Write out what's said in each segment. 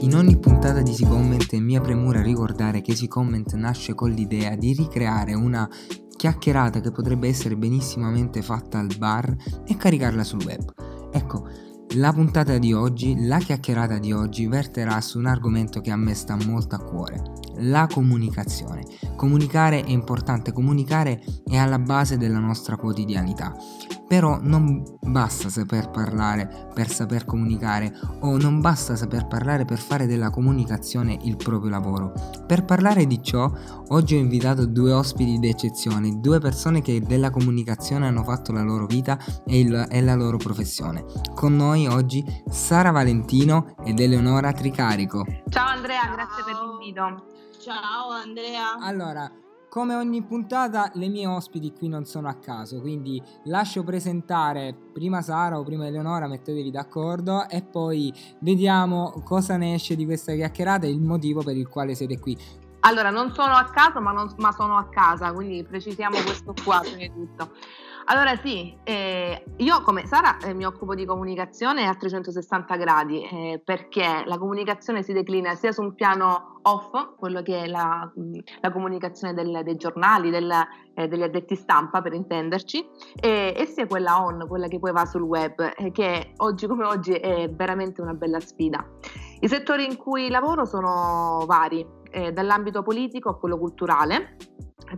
In ogni puntata di Sicomment è mia premura ricordare che Sicomment nasce con l'idea di ricreare una chiacchierata che potrebbe essere benissimamente fatta al bar e caricarla sul web. Ecco, la puntata di oggi, la chiacchierata di oggi verterà su un argomento che a me sta molto a cuore, la comunicazione. Comunicare è importante, comunicare è alla base della nostra quotidianità. Però non basta saper parlare per saper comunicare o non basta saper parlare per fare della comunicazione il proprio lavoro. Per parlare di ciò, oggi ho invitato due ospiti d'eccezione, due persone che della comunicazione hanno fatto la loro vita e, il, e la loro professione. Con noi oggi Sara Valentino ed Eleonora Tricarico. Ciao Andrea, grazie per l'invito. Ciao Andrea. Allora, come ogni puntata, le mie ospiti qui non sono a caso, quindi lascio presentare prima Sara o prima Eleonora, mettetevi d'accordo e poi vediamo cosa ne esce di questa chiacchierata e il motivo per il quale siete qui. Allora, non sono a caso, ma, non, ma sono a casa, quindi precisiamo questo qua prima di tutto. Allora sì, eh, io come Sara eh, mi occupo di comunicazione a 360 gradi eh, perché la comunicazione si declina sia su un piano off, quello che è la, la comunicazione del, dei giornali, del, eh, degli addetti stampa per intenderci, e sia quella on, quella che poi va sul web, eh, che oggi come oggi è veramente una bella sfida. I settori in cui lavoro sono vari, eh, dall'ambito politico a quello culturale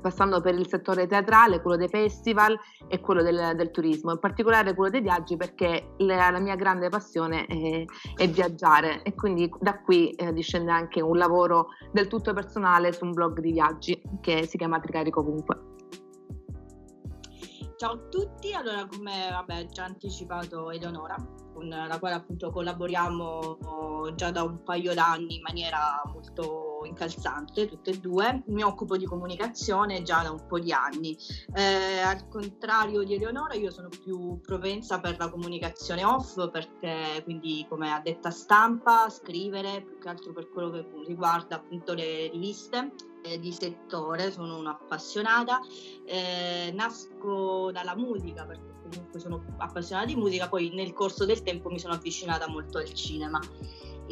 passando per il settore teatrale, quello dei festival e quello del, del turismo, in particolare quello dei viaggi perché la, la mia grande passione è, è, viaggiare e quindi da qui eh, discende anche un lavoro del tutto personale su un blog di viaggi che si chiama Tricarico Ovunque. Ciao a tutti, allora come vabbè, già anticipato Eleonora, con la quale appunto collaboriamo già da un paio d'anni in maniera molto incalzante, tutte e due, mi occupo di comunicazione già da un po' di anni. Eh, al contrario di Eleonora io sono più propensa per la comunicazione off perché quindi come addetta stampa, scrivere, più che altro per quello che riguarda appunto le riviste eh, di settore, sono un'appassionata, eh, nasco dalla musica perché comunque sono appassionata di musica, poi nel corso del tempo mi sono avvicinata molto al cinema.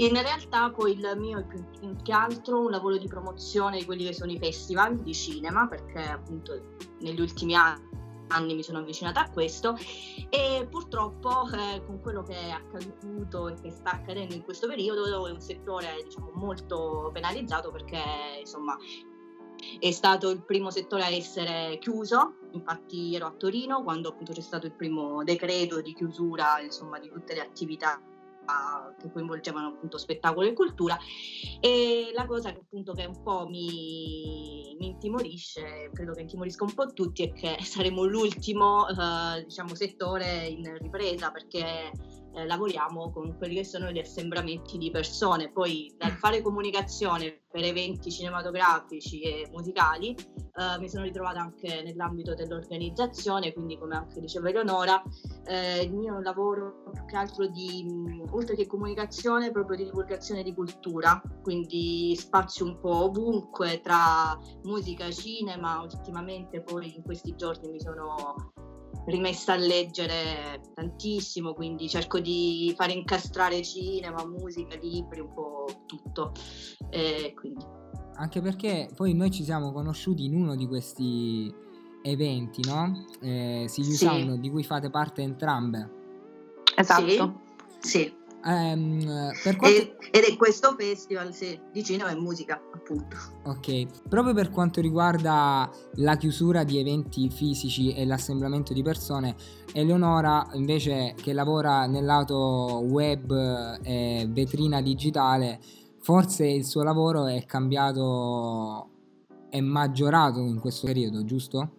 In realtà poi il mio è più, più che altro un lavoro di promozione di quelli che sono i festival di cinema, perché appunto negli ultimi anni anni mi sono avvicinata a questo. E purtroppo eh, con quello che è accaduto e che sta accadendo in questo periodo è un settore diciamo molto penalizzato perché insomma è stato il primo settore a essere chiuso, infatti ero a Torino quando appunto c'è stato il primo decreto di chiusura insomma, di tutte le attività che coinvolgevano appunto spettacolo e cultura e la cosa che appunto che un po' mi, mi intimorisce, credo che intimorisca un po' tutti, è che saremo l'ultimo eh, diciamo, settore in ripresa perché eh, lavoriamo con quelli che sono gli assembramenti di persone. Poi dal fare comunicazione per eventi cinematografici e musicali eh, mi sono ritrovata anche nell'ambito dell'organizzazione, quindi come anche diceva Eleonora, eh, il mio lavoro più che altro di, oltre che comunicazione, proprio di divulgazione di cultura, quindi spazio un po' ovunque tra musica, cinema, ultimamente poi in questi giorni mi sono rimessa a leggere tantissimo, quindi cerco di fare incastrare cinema, musica, libri, un po' tutto. Eh, Anche perché poi noi ci siamo conosciuti in uno di questi eventi, no? Eh, Silvio sì. Di cui fate parte entrambe. Esatto. Sì. sì. Um, quanto... ed, è questo festival sì, di cinema e musica, appunto. Ok, proprio per quanto riguarda la chiusura di eventi fisici e l'assemblamento di persone, Eleonora invece che lavora nel lato web e vetrina digitale, forse il suo lavoro è cambiato, è maggiorato in questo periodo, giusto?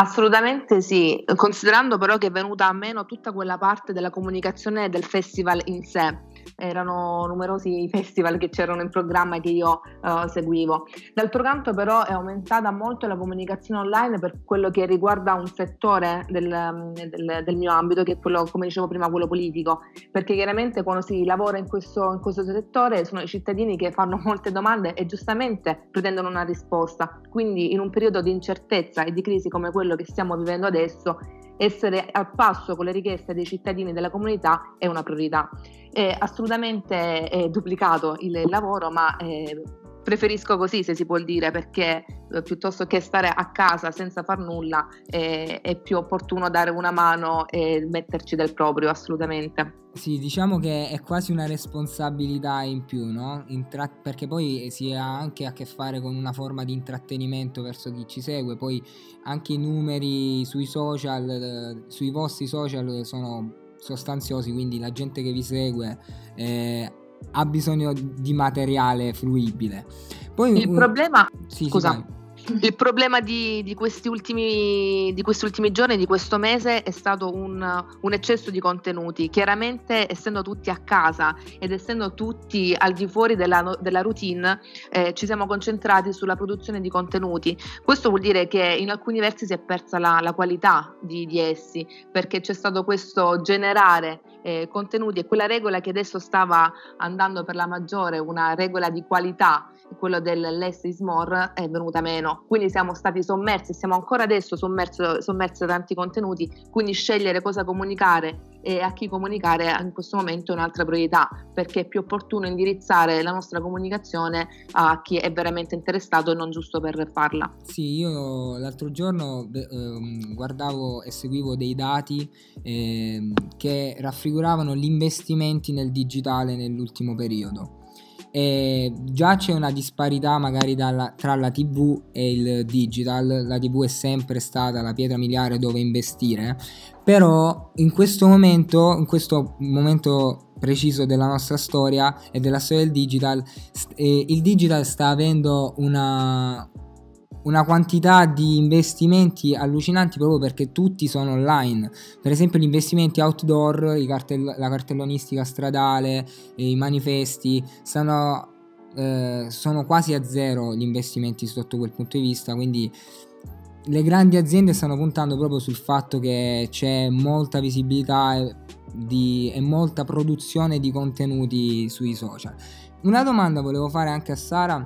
Assolutamente sì, considerando però che è venuta a meno tutta quella parte della comunicazione del festival in sé erano numerosi i festival che c'erano in programma che io uh, seguivo. D'altro canto però è aumentata molto la comunicazione online per quello che riguarda un settore del, mm, del, del mio ambito che è quello, come dicevo prima, quello politico, perché chiaramente quando si lavora in questo, in questo settore sono i cittadini che fanno molte domande e giustamente pretendono una risposta. Quindi in un periodo di incertezza e di crisi come quello che stiamo vivendo adesso essere al passo con le richieste dei cittadini della comunità è una priorità. È assolutamente è duplicato il lavoro, ma eh, preferisco così, se si può dire, perché eh, piuttosto che stare a casa senza far nulla eh, è più opportuno dare una mano e metterci del proprio, assolutamente. Sì, diciamo che è quasi una responsabilità in più, no? Intra- perché poi si ha anche a che fare con una forma di intrattenimento verso chi ci segue, poi anche i numeri sui social, eh, sui vostri social sono sostanziosi, quindi la gente che vi segue eh, ha bisogno di materiale fruibile. Poi, il problema, sì, scusa, il problema di, di, questi ultimi, di, questi ultimi, giorni, di questo mese, è stato un, un, eccesso di contenuti. Chiaramente, essendo tutti a casa ed essendo tutti al di fuori della, della routine, eh, ci siamo concentrati sulla produzione di contenuti. Questo vuol dire che in alcuni versi si è persa la, la qualità di, di, essi, perché c'è stato questo generare eh, contenuti e quella regola che adesso stava andando per la maggiore, una regola di qualità quello del less is more è venuta meno. Quindi siamo stati sommersi, siamo ancora adesso sommersi, sommersi da tanti contenuti, quindi scegliere cosa comunicare e a chi comunicare in questo momento è un'altra priorità, perché è più opportuno indirizzare la nostra comunicazione a chi è veramente interessato e non giusto per farla. Sì, io l'altro giorno eh, guardavo e seguivo dei dati eh, che raffiguravano gli investimenti nel digitale nell'ultimo periodo e già c'è una disparità magari dalla, tra la TV e il digital, la TV è sempre stata la pietra miliare dove investire, però in questo momento, in questo momento preciso della nostra storia e della storia del digital, eh, il digital sta avendo una, una quantità di investimenti allucinanti proprio perché tutti sono online. Per esempio gli investimenti outdoor, cartell- la cartellonistica stradale, i manifesti, stanno, eh, sono quasi a zero gli investimenti sotto quel punto di vista, quindi le grandi aziende stanno puntando proprio sul fatto che c'è molta visibilità e, di, e molta produzione di contenuti sui social. Una domanda volevo fare anche a Sara.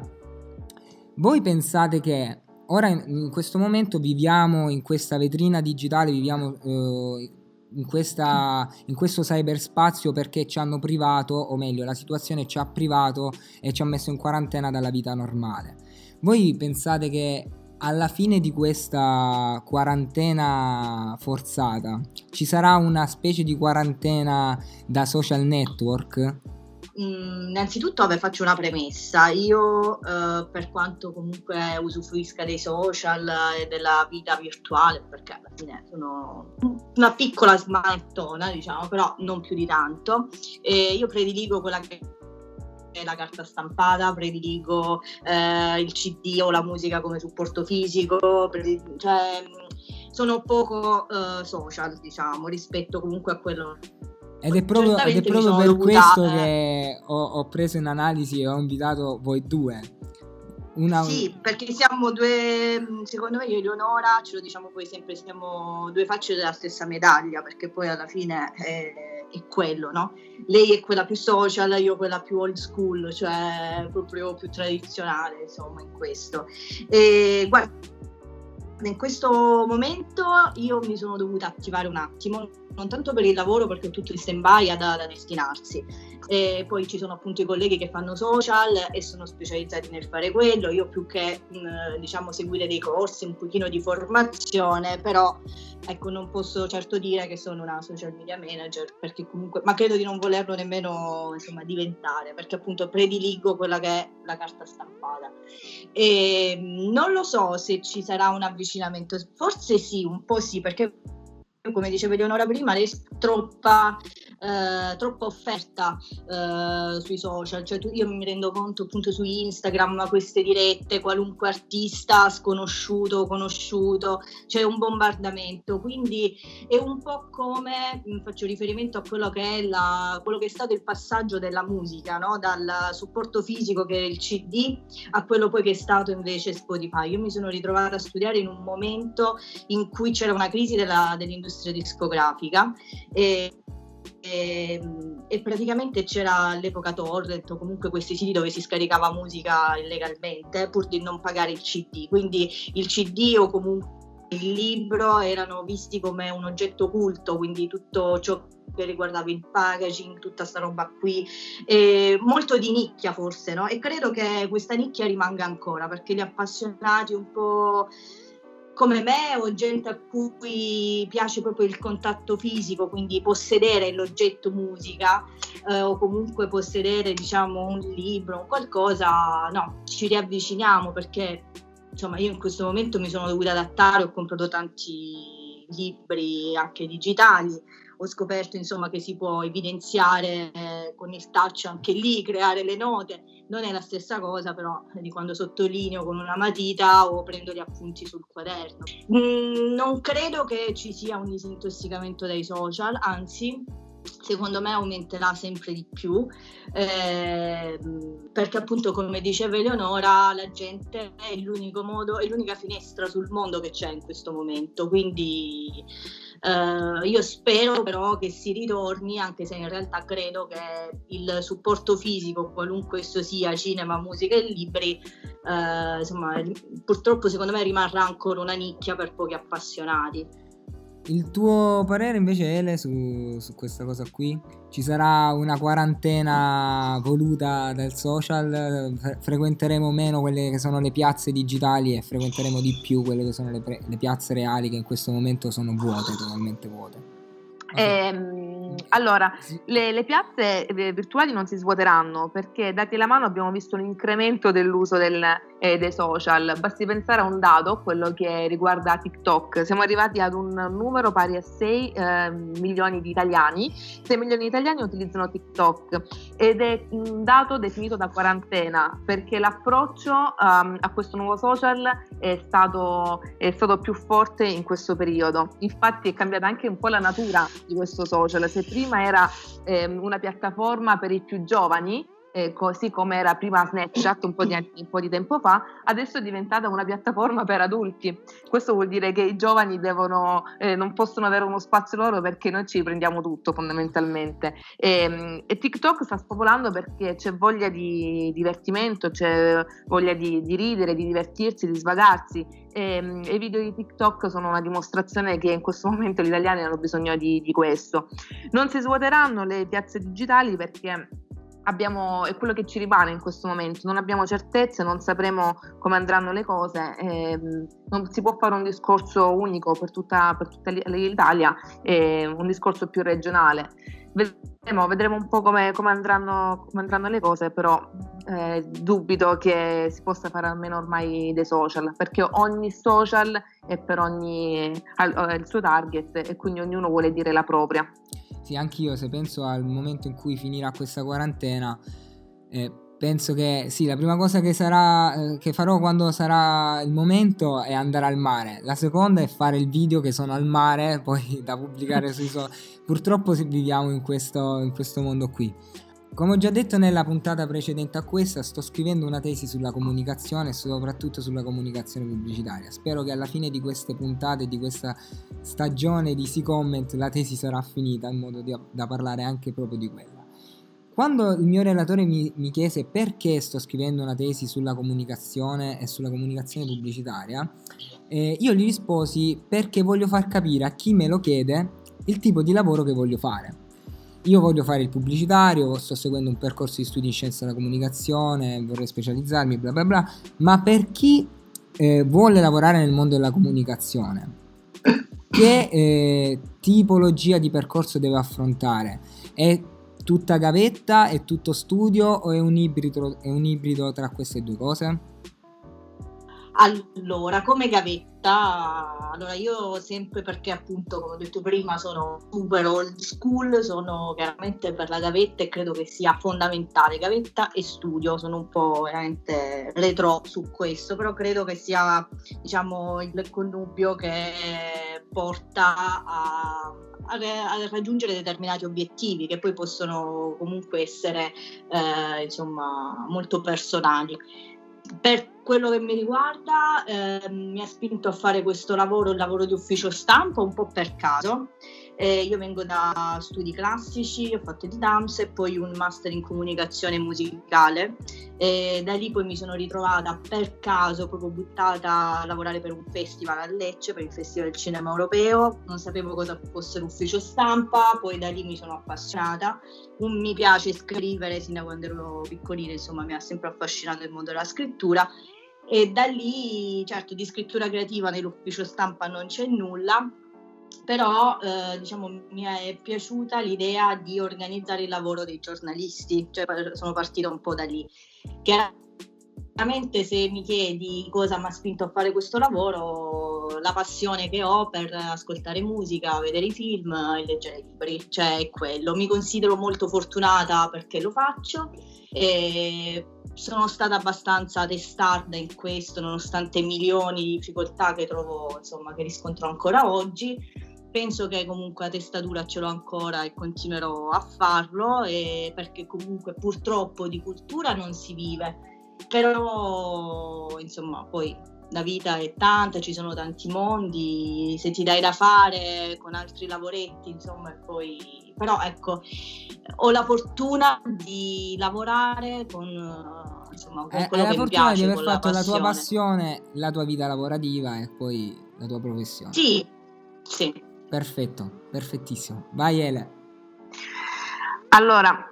Voi pensate che ora in, questo momento viviamo in questa vetrina digitale, viviamo eh, in, questa, in questo cyberspazio perché ci hanno privato, o meglio, la situazione ci ha privato e ci ha messo in quarantena dalla vita normale. Voi pensate che alla fine di questa quarantena forzata ci sarà una specie di quarantena da social network? Innanzitutto vabbè, faccio una premessa. Io, eh, per quanto comunque usufruisca dei social e della vita virtuale, perché alla fine sono una piccola smanettona, diciamo, però non più di tanto, e io prediligo quella che la carta stampata, prediligo eh, il CD o la musica come supporto fisico, prediligo, cioè, sono poco eh, social, diciamo, rispetto comunque a quello ed è proprio, ed è proprio per questo che ho, ho, preso in analisi e ho invitato voi due. Una... Sì, perché siamo due, secondo me io e Eleonora, ce lo diciamo poi sempre, siamo due facce della stessa medaglia, perché poi alla fine è, è quello, no? Lei è quella più social, io quella più old school, cioè proprio più tradizionale, insomma, in questo. E guarda, in questo momento io mi sono dovuta attivare un attimo, non tanto per il lavoro perché tutto in stand-by da, da destinarsi. E poi ci sono appunto i colleghi che fanno social e sono specializzati nel fare quello, io più che mh, diciamo seguire dei corsi, un pochino di formazione, però ecco non posso certo dire che sono una social media manager perché comunque, ma credo di non volerlo nemmeno insomma diventare perché appunto prediligo quella che è la carta stampata. E non lo so se ci sarà un avvicinamento, forse sì, un po' sì perché come diceva Eleonora prima, lei troppa eh, troppa offerta eh, sui social, cioè tu, io mi rendo conto appunto su Instagram queste dirette, qualunque artista sconosciuto, conosciuto, c'è un bombardamento, quindi è un po' come, faccio riferimento a quello che è, la, quello che è stato il passaggio della musica, no? dal supporto fisico che è il CD a quello poi che è stato invece Spotify. Io mi sono ritrovata a studiare in un momento in cui c'era una crisi della, dell'industria discografica e e, ehm, e, praticamente c'era all'epoca Torrent o comunque questi siti dove si scaricava musica illegalmente pur di non pagare il CD, quindi il CD o comunque il libro erano visti come un oggetto culto, quindi tutto ciò che riguardava il packaging, tutta sta roba qui, eh, molto di nicchia forse, no? E credo che questa nicchia rimanga ancora perché gli appassionati un po' come me o gente a cui piace proprio il contatto fisico, quindi possedere l'oggetto musica eh, o comunque possedere diciamo un libro, o qualcosa, no, ci riavviciniamo perché insomma io in questo momento mi sono dovuta adattare, ho comprato tanti libri anche digitali, ho scoperto insomma che si può evidenziare con il touch anche lì, creare le note, non è la stessa cosa però di quando sottolineo con una matita o prendo gli appunti sul quaderno. Mm, non credo che ci sia un disintossicamento dai social, anzi secondo me aumenterà sempre di più eh, perché appunto come diceva Eleonora la gente è l'unico modo è l'unica finestra sul mondo che c'è in questo momento quindi eh, io spero però che si ritorni anche se in realtà credo che il supporto fisico qualunque esso sia cinema musica e libri eh, insomma purtroppo secondo me rimarrà ancora una nicchia per pochi appassionati il tuo parere invece Ele su, su, questa cosa qui? Ci sarà una quarantena voluta dal social? frequenteremo meno quelle che sono le piazze digitali e frequenteremo di più quelle che sono le, pre- le piazze reali che in questo momento sono vuote, totalmente vuote? Ehm, allora, le, le, piazze eh, virtuali non si svuoteranno perché dati la mano abbiamo visto un incremento dell'uso del, eh, dei social. Basti pensare a un dato, quello che riguarda TikTok. Siamo arrivati ad un numero pari a 6 eh, milioni di italiani. 6 milioni di italiani utilizzano TikTok ed è un dato definito da quarantena perché l'approccio um, a questo nuovo social è stato, è stato più forte in questo periodo. Infatti è cambiata anche un po' la natura di questo social. Se prima era eh, una piattaforma per i più giovani, eh, così come era prima Snapchat un po, di, un po' di tempo fa, adesso è diventata una piattaforma per adulti. Questo vuol dire che i giovani devono, eh, non possono avere uno spazio loro perché noi ci prendiamo tutto fondamentalmente. E, ehm, e TikTok sta spopolando perché c'è voglia di divertimento, c'è voglia di, di ridere, di divertirsi, di svagarsi. E, ehm, e, i video di TikTok sono una dimostrazione che in questo momento gli italiani hanno bisogno di, di questo. Non si svuoteranno le piazze digitali perché abbiamo, è quello che ci rimane in questo momento, non abbiamo certezze, non sapremo come andranno le cose, ehm, non si può fare un discorso unico per tutta, per tutta l'Italia, eh, un discorso più regionale. Vedremo, vedremo un po' come, come, andranno, come andranno, le cose, però eh, dubito che si possa fare almeno ormai dei social, perché ogni social è per ogni ha il suo target e quindi ognuno vuole dire la propria. Sì, anch'io se penso al momento in cui finirà questa quarantena, eh, penso che sì, la prima cosa che, sarà, eh, che farò quando sarà il momento è andare al mare. La seconda è fare il video che sono al mare, poi da pubblicare sui social. Purtroppo viviamo in questo, in questo mondo qui. Come ho già detto nella puntata precedente a questa, sto scrivendo una tesi sulla comunicazione e soprattutto sulla comunicazione pubblicitaria. Spero che alla fine di queste puntate, di questa stagione di Si Comment, la tesi sarà finita in modo da parlare anche proprio di quella. Quando il mio relatore mi, mi chiese perché sto scrivendo una tesi sulla comunicazione e sulla comunicazione pubblicitaria, eh, io gli risposi perché voglio far capire a chi me lo chiede il tipo di lavoro che voglio fare io voglio fare il pubblicitario, sto seguendo un percorso di studi in scienza della comunicazione, vorrei specializzarmi, bla bla bla, ma per chi eh, vuole lavorare nel mondo della comunicazione, che eh, tipologia di percorso deve affrontare? È tutta gavetta, è tutto studio o è un ibrido, è un ibrido tra queste due cose? Allora, come gavetta, allora io sempre perché appunto, come ho detto prima, sono super old school, sono chiaramente per la gavetta e credo che sia fondamentale. Gavetta e studio, sono un po' veramente retro su questo, però credo che sia, diciamo, il connubio che porta a a, raggiungere determinati obiettivi che poi possono comunque essere eh, insomma molto personali. Per quello che mi riguarda, eh, mi ha spinto a fare questo lavoro, il lavoro di ufficio stampa, un po' per caso. Eh, io vengo da studi classici, ho fatto il DAMS e poi un master in comunicazione musicale. E da lì poi mi sono ritrovata per caso, proprio buttata a lavorare per un festival a Lecce, per il Festival del Cinema Europeo. Non sapevo cosa fosse l'ufficio stampa, poi da lì mi sono appassionata. Un, mi piace scrivere sin da quando ero piccolina, insomma mi ha sempre affascinato il mondo della scrittura e da lì certo di scrittura creativa nell'ufficio stampa non c'è nulla però eh, diciamo mi è piaciuta l'idea di organizzare il lavoro dei giornalisti cioè sono partita un po' da lì. Chiaramente se mi chiedi cosa mi ha spinto a fare questo lavoro la passione che ho per ascoltare musica vedere i film e leggere libri cioè è quello. Mi considero molto fortunata perché lo faccio e sono stata abbastanza testarda in questo, nonostante milioni di difficoltà che trovo, insomma, che riscontro ancora oggi. Penso che comunque la testatura ce l'ho ancora e continuerò a farlo, perché comunque purtroppo di cultura non si vive. Però, insomma, poi la vita è tanta, ci sono tanti mondi, se ti dai da fare con altri lavoretti, insomma, e poi... Però ecco, ho la fortuna di lavorare con, insomma, con è, quello è che la mi fortuna piace, di aver fatto la la tua passione. la tua vita lavorativa e poi la tua professione. Sì, sì. Perfetto, perfettissimo. Vai Ele. Allora, eh,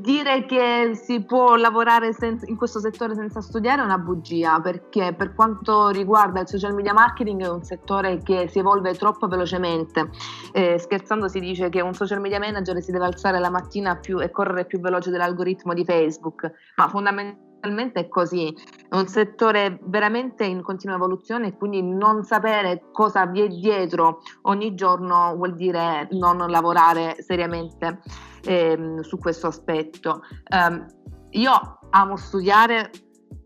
dire che si può lavorare senza- in questo settore senza studiare è una bugia, perché per quanto riguarda il social media marketing è un settore che si evolve troppo velocemente. Eh, scherzando si dice che un social media manager si deve alzare la mattina più, e correre più veloce dell'algoritmo di Facebook, ma fondamentalmente è così. È un settore veramente in continua evoluzione e quindi non sapere cosa vi è dietro ogni giorno vuol dire non lavorare seriamente ehm, su questo aspetto. Um, io amo studiare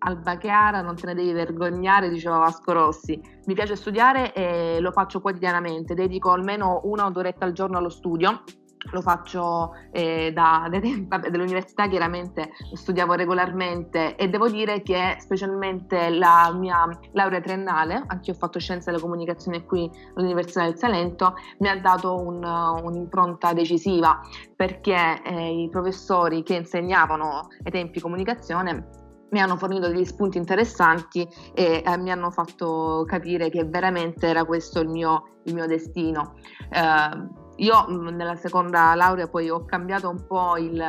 Alba Chiara, non te ne devi vergognare, diceva Vasco Rossi. Mi piace studiare e lo faccio quotidianamente, dedico almeno una o due orette al giorno allo studio lo faccio eh, da, da, vabbè, dall'università chiaramente studiavo regolarmente e devo dire che specialmente la mia laurea triennale, anche io ho fatto scienze della comunicazione qui all'Università del Salento, mi ha dato un, un'impronta decisiva perché eh, i professori che insegnavano ai tempi comunicazione mi hanno fornito degli spunti interessanti e eh, mi hanno fatto capire che veramente era questo il mio, il mio destino. Eh, io mm, nella seconda laurea poi ho cambiato un po' il,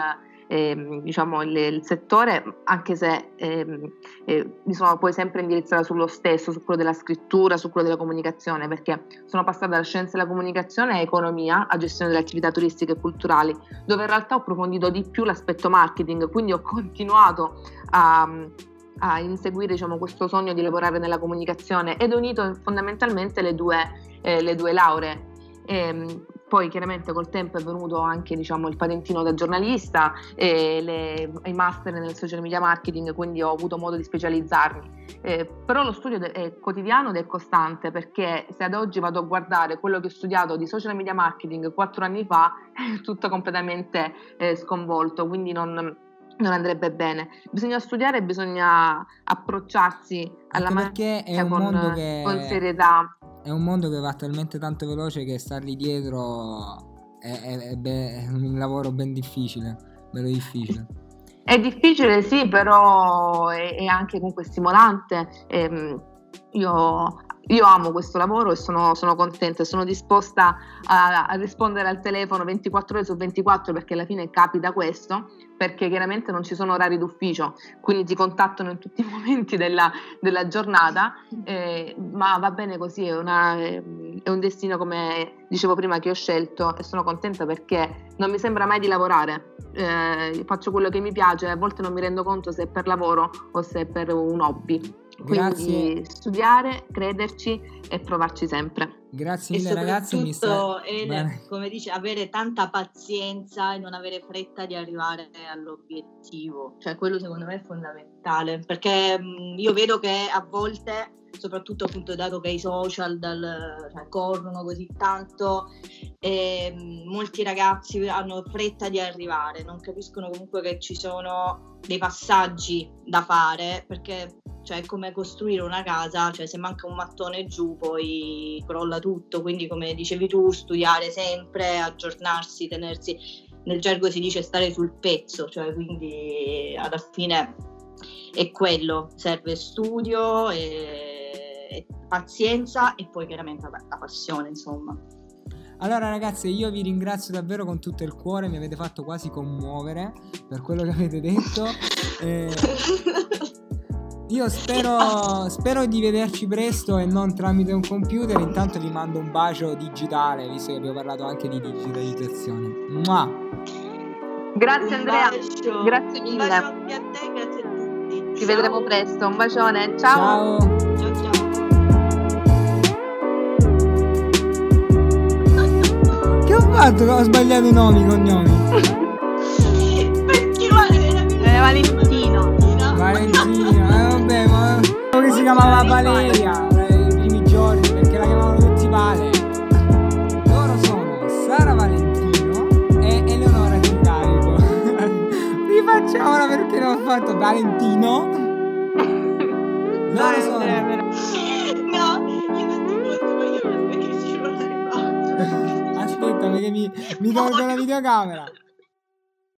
eh, diciamo, il, il, settore, anche se eh, eh, mi sono poi sempre indirizzata sullo stesso, su quello della scrittura, su quello della comunicazione, perché sono passata da scienze della comunicazione a economia, a gestione delle attività turistiche e culturali, dove in realtà ho approfondito di più l'aspetto marketing, quindi ho continuato a a inseguire diciamo, questo sogno di lavorare nella comunicazione ed ho unito fondamentalmente le due, eh, le due lauree. E, ehm, poi chiaramente col tempo è venuto anche diciamo, il patentino da giornalista e le, i master nel social media marketing, quindi ho avuto modo di specializzarmi. Eh, però lo studio è quotidiano ed è costante perché se ad oggi vado a guardare quello che ho studiato di social media marketing quattro anni fa è tutto completamente eh, sconvolto, quindi non, non andrebbe bene. Bisogna studiare bisogna approcciarsi alla materia con, che... con serietà è un mondo che va talmente tanto veloce che stargli dietro è, è, è, be- è un lavoro ben difficile, bello difficile. È difficile sì, però è, anche comunque stimolante. Ehm, io io amo questo lavoro e sono, sono contenta, sono disposta a, a, rispondere al telefono 24 ore su 24 perché alla fine capita questo, perché chiaramente non ci sono orari d'ufficio, quindi ti contattano in tutti i momenti della, della giornata, eh, ma va bene così, è, una, è, un destino come dicevo prima che ho scelto e sono contenta perché non mi sembra mai di lavorare, eh, faccio quello che mi piace, a volte non mi rendo conto se è per lavoro o se è per un hobby. Quindi Grazie. studiare, crederci e provarci sempre. Grazie mille ragazzi. Mi sta... Ele, come dice, avere tanta pazienza e non avere fretta di arrivare all'obiettivo. Cioè quello secondo me è fondamentale perché mh, io vedo che a volte soprattutto appunto dato che i social dal, cioè, corrono così tanto, e, molti ragazzi hanno fretta di arrivare, non capiscono comunque che ci sono dei passaggi da fare perché cioè è come costruire una casa, cioè se manca un mattone giù poi crolla tutto, quindi come dicevi tu, studiare sempre, aggiornarsi, tenersi, nel gergo si dice stare sul pezzo, cioè quindi alla fine è quello, serve studio e pazienza e poi chiaramente la passione, insomma. Allora ragazzi io vi ringrazio davvero con tutto il cuore, mi avete fatto quasi commuovere per quello che avete detto. Eh, io spero, spero, di vederci presto e non tramite un computer, intanto vi mando un bacio digitale, visto che abbiamo parlato anche di digitalizzazione. Mua. Grazie Andrea, grazie mille. Un bacio anche a te, grazie a tutti. Ci vedremo presto, un bacione, ciao. Ciao. Che ho sbagliato i nomi, i cognomi. Perché Valeria? Eh, Valentino. Valentino, eh vabbè, ma quello che si chiamava Valeria eh, i primi giorni perché la chiamavano tutti Vale. Loro sono Sara Valentino e Eleonora Cicarico. Rifacciamola perché non ho fatto Valentino. Loro sono. Mi, mi tolgo la videocamera.